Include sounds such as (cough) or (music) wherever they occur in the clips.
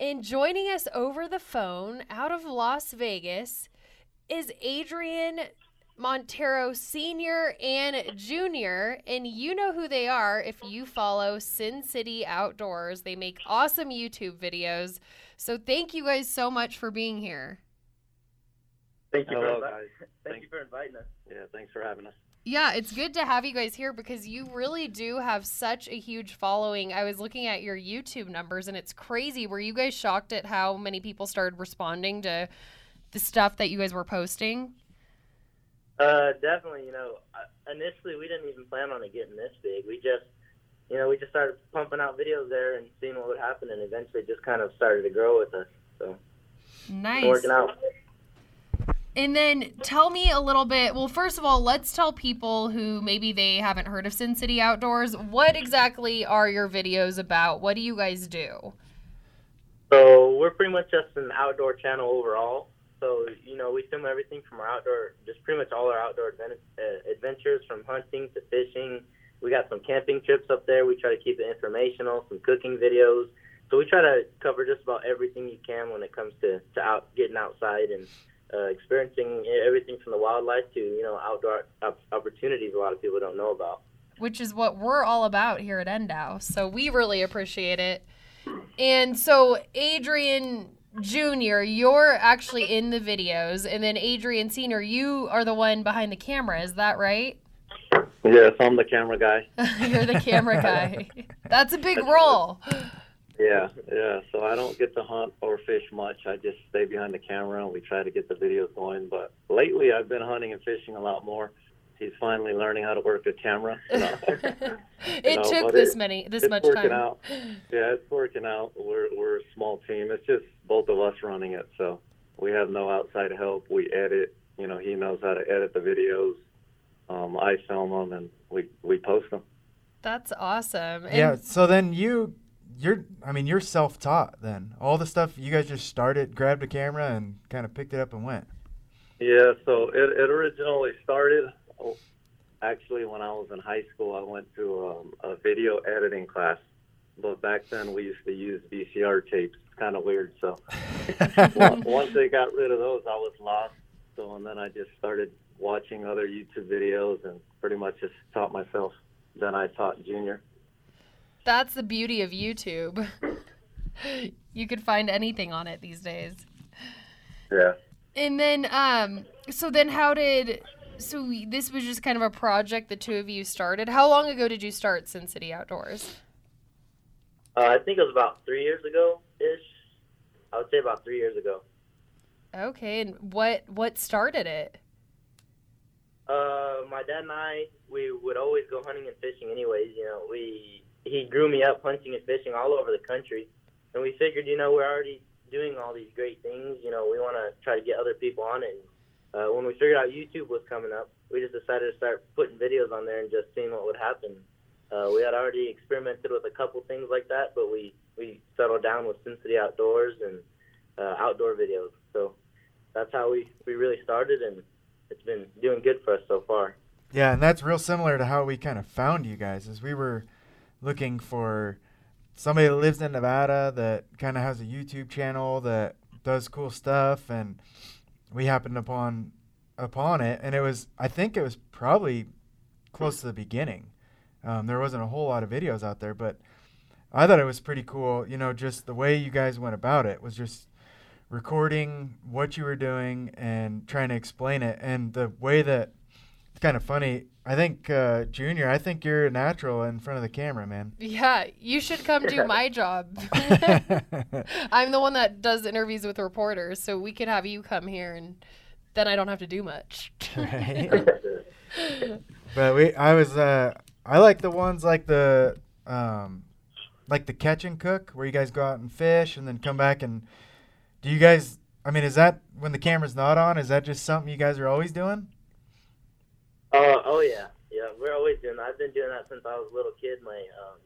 And joining us over the phone out of Las Vegas is Adrian Montero Sr. and Jr. And you know who they are if you follow Sin City Outdoors. They make awesome YouTube videos. So thank you guys so much for being here. Thank you Hello, for invi- guys. (laughs) Thank Thanks. you for inviting us. Yeah, thanks for having us. Yeah, it's good to have you guys here because you really do have such a huge following. I was looking at your YouTube numbers and it's crazy. Were you guys shocked at how many people started responding to the stuff that you guys were posting? Uh, definitely. You know, initially we didn't even plan on it getting this big. We just, you know, we just started pumping out videos there and seeing what would happen, and eventually just kind of started to grow with us. So Nice. working out. And then tell me a little bit. Well, first of all, let's tell people who maybe they haven't heard of Sin City Outdoors what exactly are your videos about? What do you guys do? So we're pretty much just an outdoor channel overall. So you know, we film everything from our outdoor, just pretty much all our outdoor uh, adventures, from hunting to fishing. We got some camping trips up there. We try to keep it informational, some cooking videos. So we try to cover just about everything you can when it comes to to out getting outside and uh, experiencing everything from the wildlife to you know outdoor op- opportunities a lot of people don't know about. which is what we're all about here at NDOW. So we really appreciate it. And so Adrian Jr., you're actually in the videos, and then Adrian Sr., you are the one behind the camera. Is that right? Yes, I'm the camera guy. (laughs) you're the camera (laughs) guy. That's a big role. (laughs) Yeah, yeah. So I don't get to hunt or fish much. I just stay behind the camera and we try to get the videos going. But lately, I've been hunting and fishing a lot more. He's finally learning how to work a camera. (laughs) You know? it know, took this it- many this it's much working time. out. Yeah, it's working out. We're we're a small team. It's just both of us running it. So we have no outside help. We edit. You know, he knows how to edit the videos. Um, I film them and we we post them. That's awesome. And yeah. So then you, you're, I mean, you're self-taught. Then all the stuff you guys just started, grabbed a camera, and kind of picked it up and went. Yeah, so it, it originally started oh, actually when I was in high school. I went to um, a video editing class, but back then we used to use VCR tapes. It's kind of weird. So (laughs) once they got rid of those, I was lost. So and then I just started watching other YouTube videos and pretty much just taught myself. Then I taught Junior. That's the beauty of YouTube. (laughs) you could find anything on it these days. Yeah. And then, um, so then how did, so this was just kind of a project the two of you started. How long ago did you start Sin City Outdoors? Uh, I think it was about three years ago ish. I would say about three years ago. Okay, and what what started it? Uh, my dad and I, we would always go hunting and fishing. Anyways, you know, we he grew me up hunting and fishing all over the country, and we figured, you know, we're already doing all these great things. You know, we want to try to get other people on it. Uh, when we figured out YouTube was coming up, we just decided to start putting videos on there and just seeing what would happen. Uh, we had already experimented with a couple things like that, but we we settled down with Sin Outdoors and uh, outdoor videos. So that's how we we really started, and it's been doing good for us so far. Yeah, and that's real similar to how we kind of found you guys. Is we were looking for somebody that lives in Nevada that kind of has a YouTube channel that does cool stuff, and we happened upon upon it, and it was I think it was probably close to the beginning. Um, there wasn't a whole lot of videos out there, but I thought it was pretty cool. You know, just the way you guys went about it was just recording what you were doing and trying to explain it, and the way that it's kind of funny. I think uh, Junior, I think you're a natural in front of the camera, man. Yeah, you should come do my job. (laughs) I'm the one that does interviews with reporters, so we could have you come here and then I don't have to do much. right? (laughs) but we, I was, uh, I like the ones like the, um, like the catch and cook, where you guys go out and fish and then come back and do you guys? I mean, is that when the camera's not on? Is that just something you guys are always doing? Oh, oh yeah, yeah. We're always doing. that. I've been doing that since I was a little kid. My um,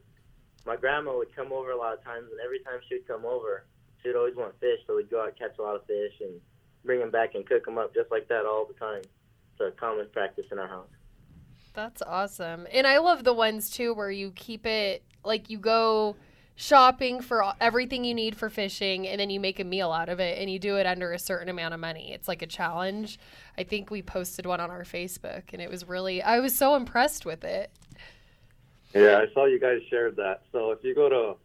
my grandma would come over a lot of times, and every time she would come over, she would always want fish. So we'd go out and catch a lot of fish and bring them back and cook them up just like that all the time. It's a common practice in our house. That's awesome. And I love the ones too where you keep it like you go shopping for everything you need for fishing and then you make a meal out of it and you do it under a certain amount of money. It's like a challenge. I think we posted one on our Facebook and it was really I was so impressed with it. Yeah, I saw you guys shared that. So if you go to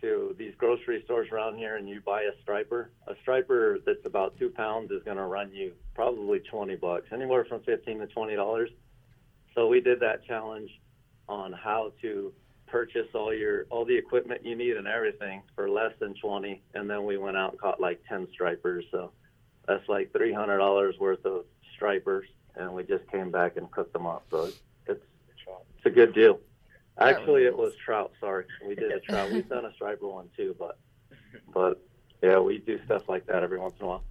to these grocery stores around here and you buy a striper, a striper that's about two pounds is going to run you probably twenty bucks, anywhere from fifteen to twenty dollars. So we did that challenge on how to purchase all your all the equipment you need and everything for less than twenty, and then we went out and caught like ten stripers. So that's like three hundred dollars worth of stripers, and we just came back and cooked them up. So it's it's a good deal. Actually, it was trout. Sorry, we did a trout. We've done a striper one too, but (laughs) but yeah, we do stuff like that every once in a while.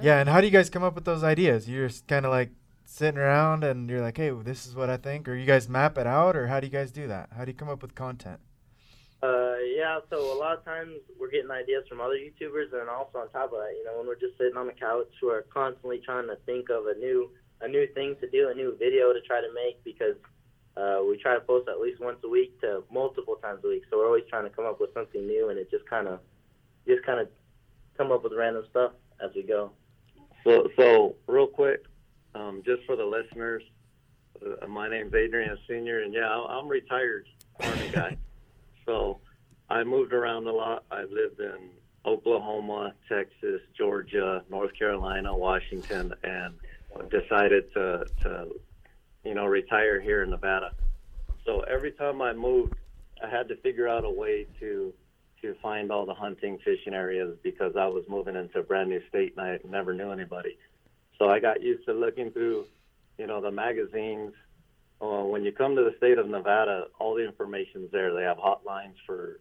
Yeah, and how do you guys come up with those ideas? You're just kind of like sitting around and you're like, hey, this is what I think, or you guys map it out, or how do you guys do that? How do you come up with content? Uh, yeah. So a lot of times we're getting ideas from other YouTubers, and also on top of that, you know, when we're just sitting on the couch, we're constantly trying to think of a new a new thing to do, a new video to try to make because uh, we try to post at least once a week to multiple times a week. So we're always trying to come up with something new, and it just kind of just kind of come up with random stuff as we go. So so real quick, um, just for the listeners, uh, my name's Adrian Senior, and yeah, I- I'm retired army guy. (laughs) So I moved around a lot. I lived in Oklahoma, Texas, Georgia, North Carolina, Washington, and decided to, to you know, retire here in Nevada. So every time I moved, I had to figure out a way to to find all the hunting, fishing areas because I was moving into a brand new state and I never knew anybody. So I got used to looking through, you know, the magazines. Uh, when you come to the state of Nevada, all the information's there. They have hotlines for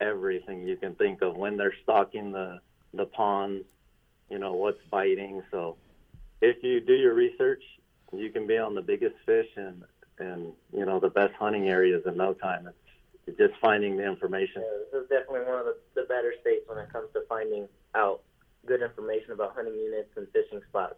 everything you can think of when they're stocking the the ponds, you know, what's biting. So if you do your research, you can be on the biggest fish and and you know the best hunting areas in no time. It's, it's just finding the information. Yeah, this is definitely one of the, the better states when it comes to finding out good information about hunting units and fishing spots.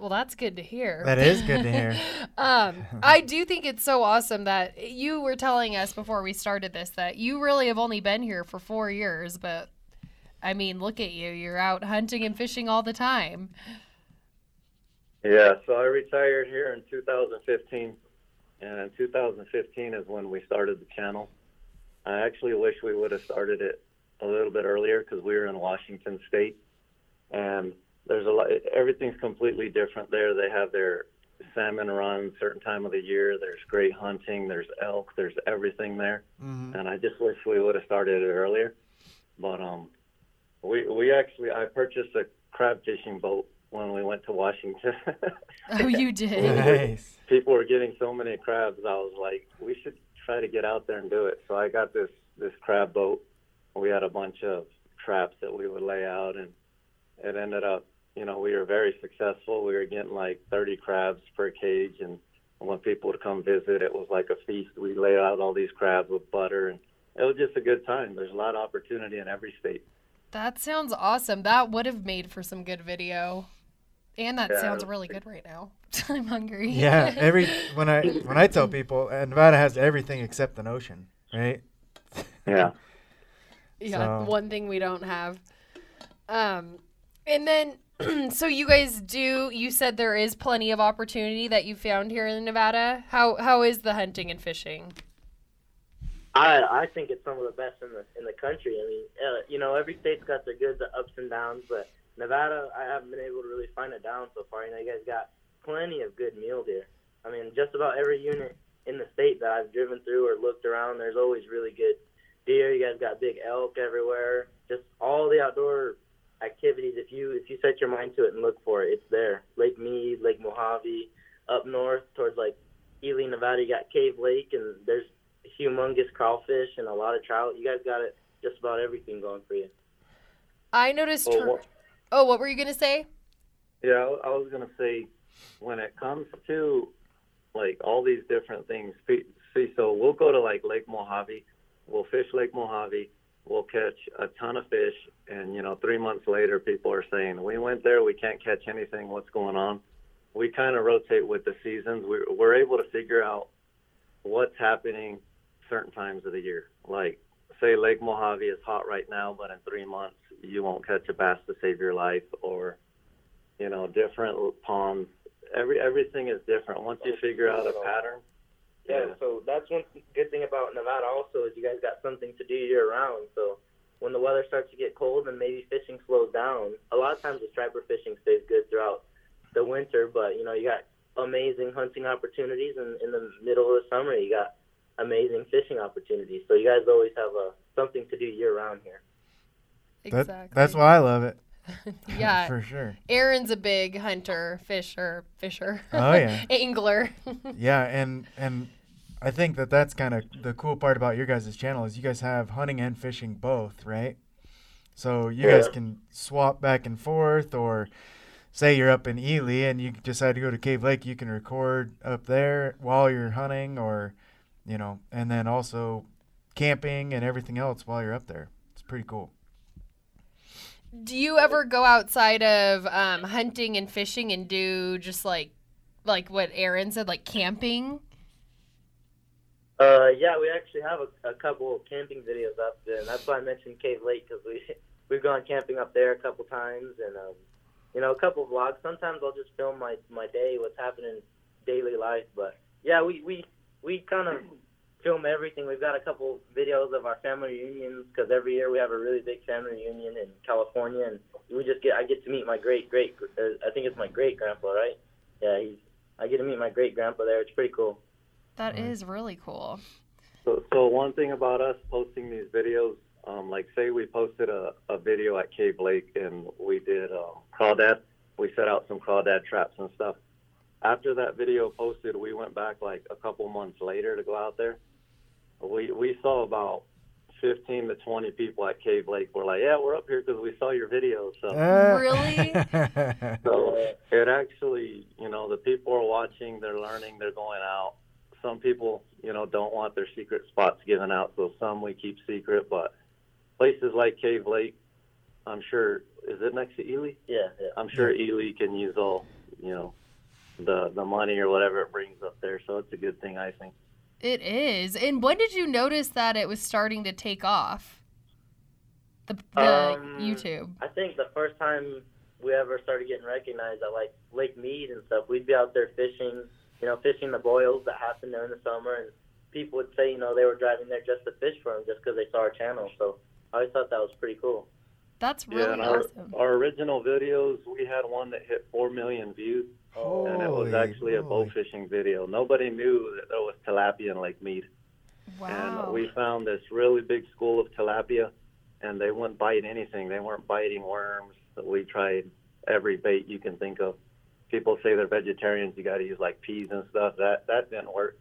Well, that's good to hear. That is good to hear. (laughs) um, I do think it's so awesome that you were telling us before we started this that you really have only been here for four years, but I mean, look at you. You're out hunting and fishing all the time. Yeah, so I retired here in 2015, and in 2015 is when we started the channel. I actually wish we would have started it a little bit earlier because we were in Washington State, and there's a lot. Everything's completely different there. They have their salmon run certain time of the year. There's great hunting. There's elk. There's everything there, Mhm. and I just wish we would have started it earlier. But um, we we actually I purchased a crab fishing boat when we went to Washington. (laughs) Oh, you did. (laughs) Nice. people were getting so many crabs. I was like, we should try to get out there and do it. So I got this this crab boat. We had a bunch of traps that we would lay out, and it ended up, you know, we were very successful. We were getting like 30 crabs per cage, and when people would come visit, it was like a feast. We lay out all these crabs with butter, and it was just a good time. There's a lot of opportunity in every state. That sounds awesome. That would have made for some good video. And that Yeah, sounds really good right now. (laughs) I'm hungry. Yeah, every (laughs) when I when I tell people uh, Nevada has everything except an ocean, right? Yeah. (laughs) Yeah, So- one thing we don't have. Um, and then, (clears throat) so you guys do. You said there is plenty of opportunity that you found here in Nevada. How how is the hunting and fishing? I I think it's some of the best in the in the country. I mean, uh, you know, every state's got their good, the ups and downs, but Nevada, I haven't been able to really find a down so far. You know, you guys got plenty of good mule deer. I mean, just about every unit in the state that I've driven through or looked around, there's always really good deer. You guys got big elk everywhere. Just all the outdoor activities. If you if you set your mind to it and look for it, it's there. Lake Mead, Lake Mojave, up north towards like Ely, Nevada, you got Cave Lake, and there's humongous crawfish and a lot of trout. You guys got it, just about everything going for you. I noticed. Well, tur- what- oh, what were you gonna say? Yeah, I, I was gonna say, when it comes to like all these different things, see, so we'll go to like Lake Mojave, we'll fish Lake Mojave, we'll catch a ton of fish, and you know, three months later, people are saying we went there, we can't catch anything. What's going on? We kind of rotate with the seasons. We're, we're able to figure out what's happening certain times of the year. Like, say Lake Mojave is hot right now, but in three months you won't catch a bass to save your life, or you know, different ponds. Every everything is different. Once you figure out a pattern, Yeah, so that's one good thing about Nevada also is you guys got something to do year round. So when the weather starts to get cold and maybe fishing slows down, a lot of times the striper fishing stays good throughout the winter, but you know, you got amazing hunting opportunities and in the middle of the summer you got amazing fishing opportunities. So you guys always have a something to do year round here. That, Exactly. that's why I love it. (laughs) Yeah. (laughs) for sure. Aaron's a big hunter, fisher, fisher. Oh, yeah. (laughs) Angler. Yeah, and and I think that that's kind of the cool part about your guys' channel is you guys have hunting and fishing both, right? So you guys can swap back and forth, or say you're up in Ely and you decide to go to Cave Lake, you can record up there while you're hunting, or you know, and then also camping and everything else while you're up there. It's pretty cool. Do you ever go outside of um, hunting and fishing and do just like like what Aaron said, like camping? Uh, yeah, we actually have a, a couple of camping videos up there, and that's why I mentioned Cave Lake because we (laughs) we've gone camping up there a couple times, and um, you know, a couple vlogs. Sometimes I'll just film my my day, what's happening in daily life. But yeah, we we we kind of film everything. We've got a couple videos of our family reunions because every year we have a really big family reunion in California, and we just get I get to meet my great great uh, I think it's my great grandpa, right? Yeah, he's I get to meet my great grandpa there. It's pretty cool. That is really cool. So, so one thing about us posting these videos, um, like say we posted a, a video at Cave Lake and we did um, crawdad. We set out some crawdad traps and stuff. After that video posted, we went back like a couple months later to go out there. We we saw about 15 to 20 people at Cave Lake. Were like, yeah, we're up here because we saw your video. So. Uh. Really? (laughs) So it actually, you know, the people are watching, they're learning, they're going out. Some people, you know, don't want their secret spots given out, so some we keep secret. But places like Cave Lake, I'm sure, is it next to Ely? Yeah, yeah. I'm sure Ely can use all, you know, the the money or whatever it brings up there. So it's a good thing, I think. It is. And when did you notice that it was starting to take off? The, the Um, YouTube. I think the first time we ever started getting recognized at like Lake Mead and stuff, we'd be out there fishing, you know, fishing the boils that happen during the summer, and people would say, you know, they were driving there just to fish for them just because they saw our channel. So I always thought that was pretty cool. That's yeah, really our, awesome. our original videos, we had one that hit four million views, and it was Holy actually a bow moly. fishing video. Nobody knew that there was tilapia in Lake Mead. Wow. And we found this really big school of tilapia, and they wouldn't bite anything. They weren't biting worms. So we tried every bait you can think of. People say they're vegetarians. You got to use like peas and stuff. That that didn't work.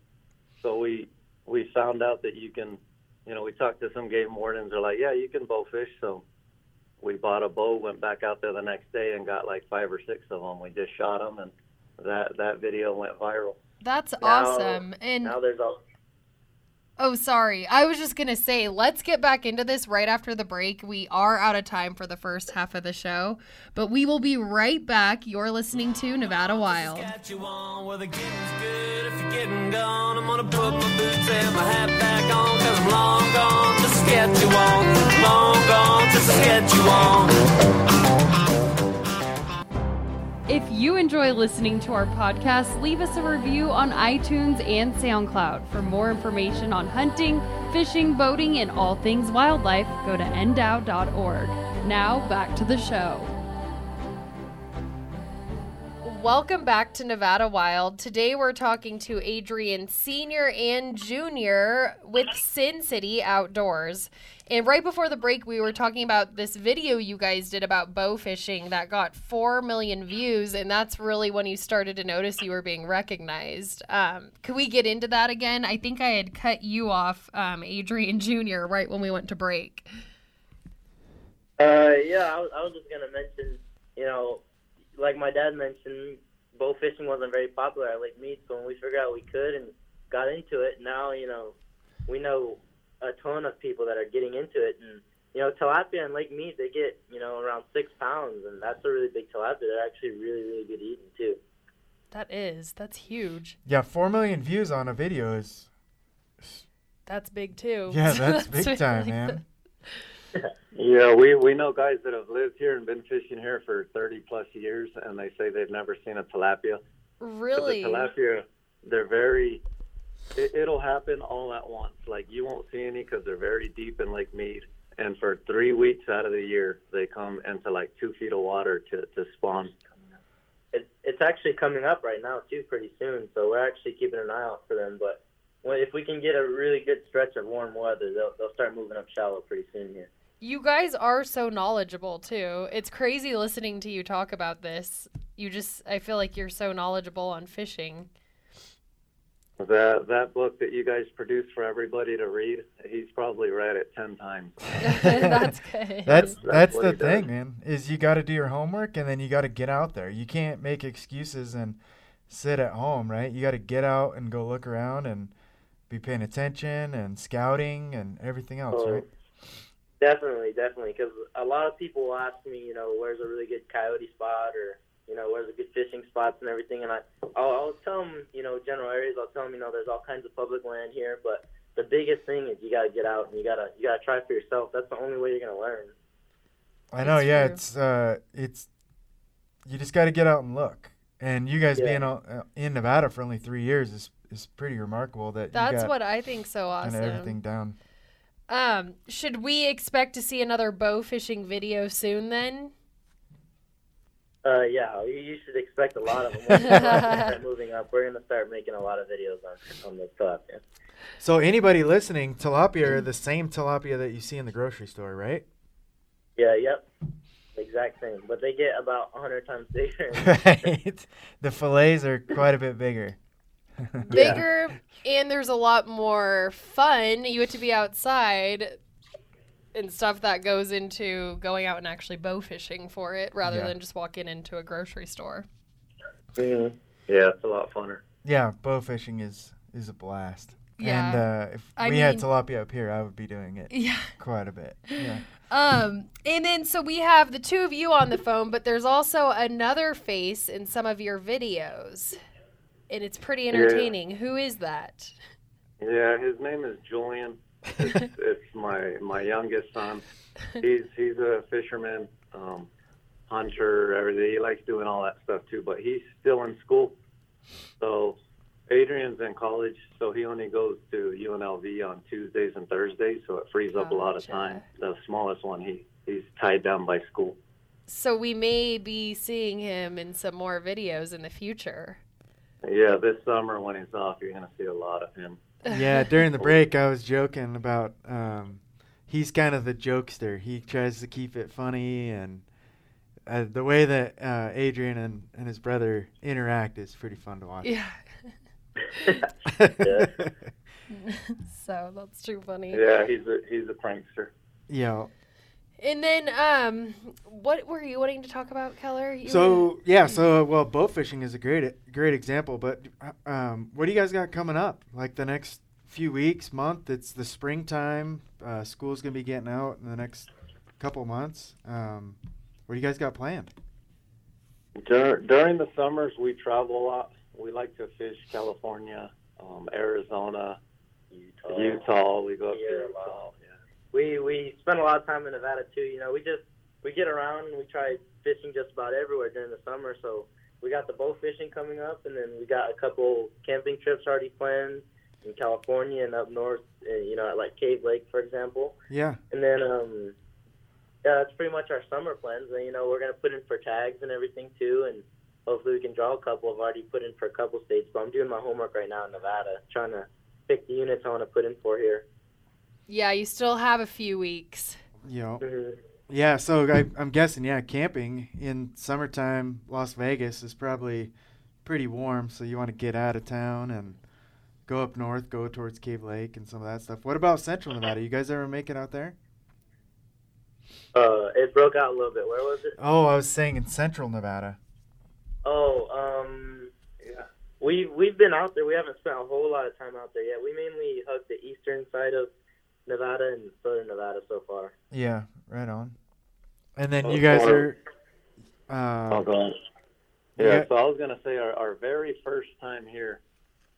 So we we found out that you can, you know, we talked to some game wardens. They're like, yeah, you can bow fish. So we bought a bow, went back out there the next day, and got like five or six of them. We just shot them, and that that video went viral. That's Now- awesome. And Now there's all oh, sorry. I was just going to say, let's get back into this right after the break. We are out of time for the first half of the show, but we will be right back. You're listening to Nevada Wild. If you enjoy listening to our podcast, leave us a review on iTunes and SoundCloud. For more information on hunting, fishing, boating, and all things wildlife, go to ndow.org. Now, back to the show. Welcome back to Nevada Wild. Today we're talking to Adrian Sr. and Jr. with Sin City Outdoors. And right before the break, we were talking about this video you guys did about bow fishing that got 4 million views. And that's really when you started to notice you were being recognized. Um, could we get into that again? I think I had cut you off, um, Adrian (laughs) Jr., right when we went to break. Uh, yeah, I was, I was just gonna mention, you know, like my dad mentioned, bow fishing wasn't very popular at Lake Mead, so when we figured out we could and got into it, now you know, we know a ton of people that are getting into it, and you know, tilapia in Lake Mead they get you know around six pounds, and that's a really big tilapia. They're actually really really good eating too. That is, that's huge. Yeah, four million views on a video is That's big too. yeah, (laughs) that's big time, good. man. Yeah, we we know guys that have lived here and been fishing here for 30 plus years, and they say they've never seen a tilapia. But Really? the tilapia, they're very. It, it'll happen all at once. Like you won't see any because they're very deep in Lake Mead, and for three weeks out of the year, they come into like two feet of water to to spawn. It, it's actually coming up right now too, pretty soon. So we're actually keeping an eye out for them. But if we can get a really good stretch of warm weather, they'll they'll start moving up shallow pretty soon here. You guys are so knowledgeable too. It's crazy listening to you talk about this. You just, I feel like you're so knowledgeable on fishing. That that book that you guys produce for everybody to read, he's probably read it ten times. (laughs) That's good. That's that's what the thing, does. man. Is you got to do your homework and then you got to get out there. You can't make excuses and sit at home, right? You got to get out and go look around and be paying attention and scouting and everything else, Oh, right? Definitely, definitely, because a lot of people ask me, you know, where's a really good coyote spot or, you know, where's the good fishing spots and everything, and I, I'll, I'll tell them, you know, general areas. I'll tell them, you know, there's all kinds of public land here, but the biggest thing is you got to get out and you gotta you gotta try for yourself. That's the only way you're gonna learn. I know, It's yeah. true. It's uh, it's you just got to get out and look. And you guys Yeah. being uh, uh, in Nevada for only three years is is pretty remarkable. That you That's got what I think so awesome. of everything down. Um, should we expect to see another bow fishing video soon then? Uh, yeah, you, you should expect a lot of them. Once start (laughs) moving up, we're gonna start making a lot of videos on on the stuff. Yeah. So anybody listening, tilapia are the same tilapia that you see in the grocery store, right? Yeah, yep. Exact same, but they get about a hundred times (laughs) bigger. right. The fillets are quite a bit bigger. Yeah. Bigger, and there's a lot more fun. You get to be outside and stuff that goes into going out and actually bow fishing for it rather Yeah. than just walking into a grocery store. Mhm. Yeah, it's a lot funner. Yeah, bow fishing is is a blast. And Yeah. uh, if I we had tilapia up here, I would be doing it Yeah. quite a bit. Yeah. (laughs) Um, and then so we have the two of you on the phone, but there's also another face in some of your videos. And it's pretty entertaining. Who is that? Yeah, his name is Julian. It's, (laughs) it's my my youngest son. He's he's a fisherman, um, hunter, everything. He likes doing all that stuff too. But he's still in school. So Adrian's in college, so he only goes to UNLV on Tuesdays and Thursdays. So it frees up a lot of time. The smallest one, he he's tied down by school. So we may be seeing him in some more videos in the future. Yeah, this summer when he's off, you're gonna see a lot of him. Yeah, during the (laughs) break, I was joking about um, he's kind of the jokester. He tries to keep it funny, and uh, the way that uh, Adrian and, and his brother interact is pretty fun to watch. Yeah. Yeah. (laughs) (laughs) so that's too funny. Yeah, he's a he's a prankster. yeah. And then um what were you wanting to talk about, Keller? You were- So yeah, so well, boat fishing is a great great example. But uh, um, what do you guys got coming up? Like the next few weeks, month? It's the springtime. Uh, school's gonna be getting out in the next couple months. Um, what do you guys got planned? Dur- during the summers, we travel a lot. We like to fish California, um, Arizona, Utah. Utah. We go up Yeah, to a Utah. We we spend a lot of time in Nevada too. You know, we just we get around and we try fishing just about everywhere during the summer. So we got the bow fishing coming up, and then we got a couple camping trips already planned in California and up north. uh, You know, at like Cave Lake, for example. Yeah. And then um, yeah, that's pretty much our summer plans. And you know, we're gonna put in for tags and everything too, and hopefully we can draw a couple. I've already put in for a couple states, but I'm doing my homework right now in Nevada, trying to pick the units I want to put in for here. Yeah, you still have a few weeks. You know, Mhm. yeah. So I, I'm guessing, yeah, camping in summertime, Las Vegas is probably pretty warm. So you want to get out of town and go up north, go towards Cave Lake and some of that stuff. What about Central Nevada? You guys ever make it out there? Uh, it broke out a little bit. Where was it? Oh, I was saying in Central Nevada. Oh, um, yeah. We we've been out there. We haven't spent a whole lot of time out there yet. We mainly hug the eastern side of Nevada and southern Nevada so far. Yeah, right on. And then Oh, you guys are. Uh, Oh, go on. Yeah. Yeah, so I was gonna say our, our very first time here,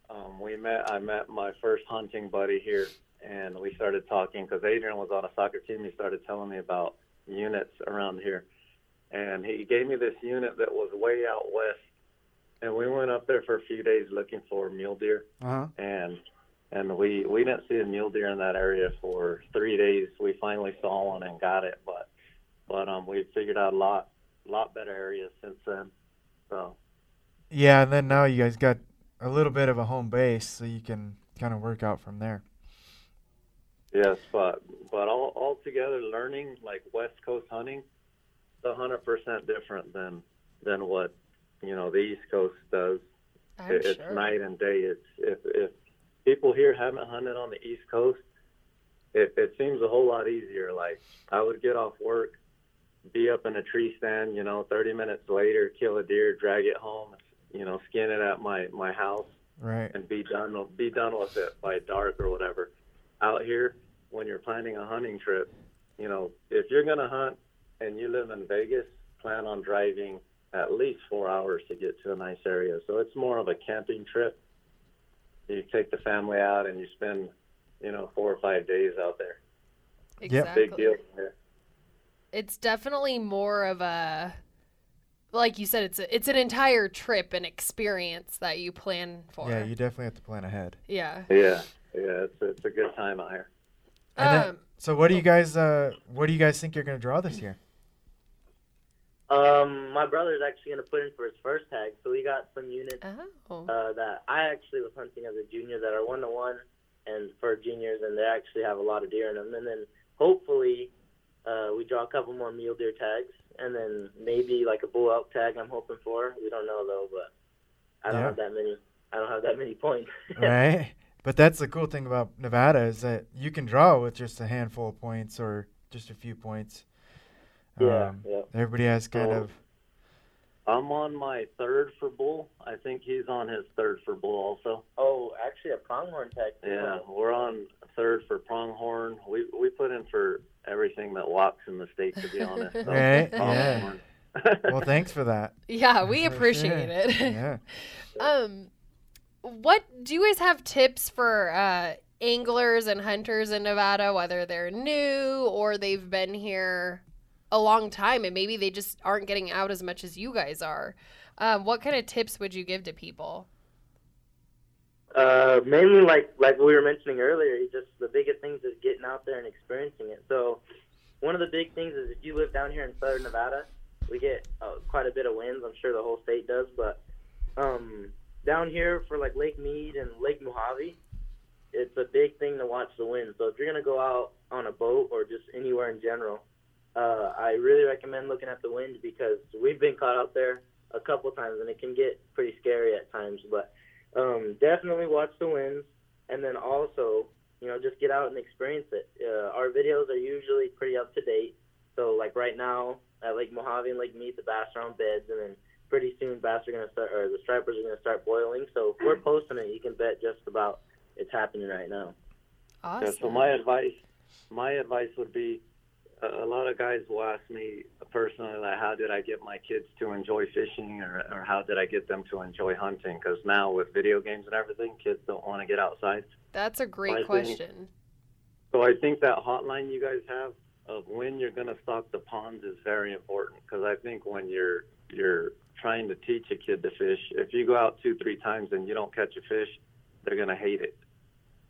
um, we met. I met my first hunting buddy here, and we started talking because Adrian was on a soccer team. He started telling me about units around here, and he gave me this unit that was way out west. And we went up there for a few days looking for mule deer, uh-huh. and and we we didn't see a mule deer in that area for three days. We finally saw one and got it, but but um we figured out a lot lot better areas since then. So Yeah, and then now you guys got a little bit of a home base, so you can kind of work out from there. yes, but but all all together learning like West Coast hunting, is a hundred percent different than than what you know the East Coast does. I'm It- it's night and day. It's if if people here haven't hunted on the East Coast, it it seems a whole lot easier. Like I would get off work, be up in a tree stand, you know, 30 minutes later, kill a deer, drag it home, you know, skin it at my my house, Right. and be done be done with it by dark or whatever. Out here, when you're planning a hunting trip, you know, if you're gonna hunt and you live in Vegas, plan on driving at least four hours to get to a nice area. So it's more of a camping trip. You take the family out and you spend, you know, four or five days out there. Exactly. Big deal. Yeah. It's definitely more of a like you said it's a, it's an entire trip and experience that you plan for. Yeah, you definitely have to plan ahead. Yeah. Yeah, yeah, it's it's a good time out here. And then- Um, so what do you guys uh what do you guys think you're gonna draw this year? Um, my brother's actually gonna put in for his first tag, so we got some units oh. uh, that I actually was hunting as a junior that are one to one, and for juniors, and they actually have a lot of deer in them. And then hopefully, uh, we draw a couple more mule deer tags, and then maybe like a bull elk tag. I'm hoping for. We don't know though, but I don't Yeah. have that many. I don't have that many points. (laughs) right? But that's the cool thing about Nevada is that you can draw with just a handful of points or just a few points. Yeah, Um, yeah. Everybody has kind Oh. of I'm on my third for bull. I think he's on his third for bull also. Oh, actually, a pronghorn tag. Yeah, we're on third for pronghorn. We we put in for everything that walks in the state, to be honest. (laughs) So, Right, yeah. well. Thanks for that. (laughs) Yeah, we For appreciate sure. it. yeah. (laughs) Um, what do you guys have tips for uh, anglers and hunters in Nevada, whether they're new or they've been here a long time and maybe they just aren't getting out as much as you guys are? Um, what kind of tips would you give to people? Uh, mainly like like we were mentioning earlier, just the biggest things is getting out there and experiencing it. So one of the big things is if you live down here in southern Nevada, we get uh, quite a bit of winds. I'm sure the whole state does, but um, down here for like Lake Mead and Lake Mojave, it's a big thing to watch the wind. So if you're gonna go out on a boat or just anywhere in general, uh, I really recommend looking at the wind because we've been caught out there a couple times and it can get pretty scary at times. But um, definitely watch the winds, and then also, you know, just get out and experience it. Uh, our videos are usually pretty up to date. So, like right now at Lake Mojave and Lake Mead, the bass are on beds, and then pretty soon bass are gonna start, or the stripers are gonna start boiling. So, if we're posting it, you can bet just about it's happening right now. Awesome. Yeah, so my advice, my advice would be, a, lot of guys will ask me personally, like, how did I get my kids to enjoy fishing, or, or how did I get them to enjoy hunting? Because now with video games and everything, kids don't want to get outside. That's a great think- question. So I think that hotline you guys have of when you're going to stock the ponds is very important because I think when you're you're trying to teach a kid to fish, if you go out two three times and you don't catch a fish, they're going to hate it.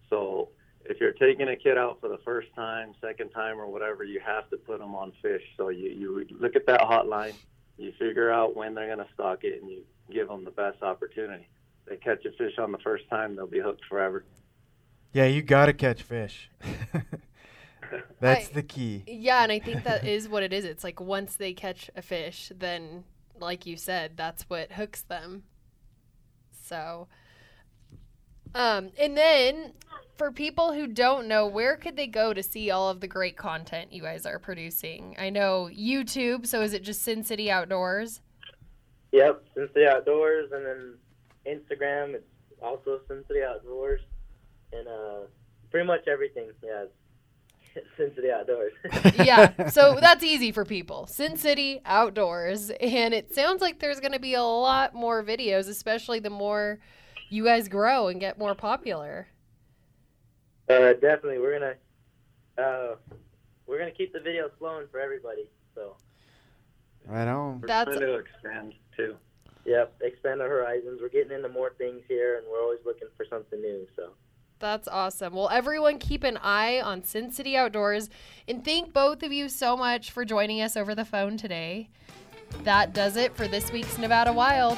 So if you're taking a kid out for the first time, second time, or whatever, you have to put them on fish. So you you look at that hotline, you figure out when they're going to stock it, and you give them the best opportunity. If they catch a fish on the first time, they'll be hooked forever. Yeah, you gotta catch fish. (laughs) That's I- the key. Yeah, and I think that is what it is. It's like once they catch a fish, then, like you said, that's what hooks them. So, um, and then for people who don't know, where could they go to see all of the great content you guys are producing? I know YouTube, so is it just Sin City Outdoors? Yep, Sin City Outdoors, and then Instagram. It's also Sin City Outdoors, and uh, pretty much everything. Yeah, (laughs) Sin City Outdoors. (laughs) yeah, (laughs) so that's easy for people. Sin City Outdoors. And it sounds like there's going to be a lot more videos, especially the more you guys grow and get more popular. uh, definitely, we're gonna uh, we're gonna keep the videos flowing for everybody. So, Right on. We're That's- trying to expand too. yep, expand our horizons. We're getting into more things here, and we're always looking for something new. So. That's awesome. Well, everyone keep an eye on Sin City Outdoors and thank both of you so much for joining us over the phone today. That does it for this week's Nevada Wild.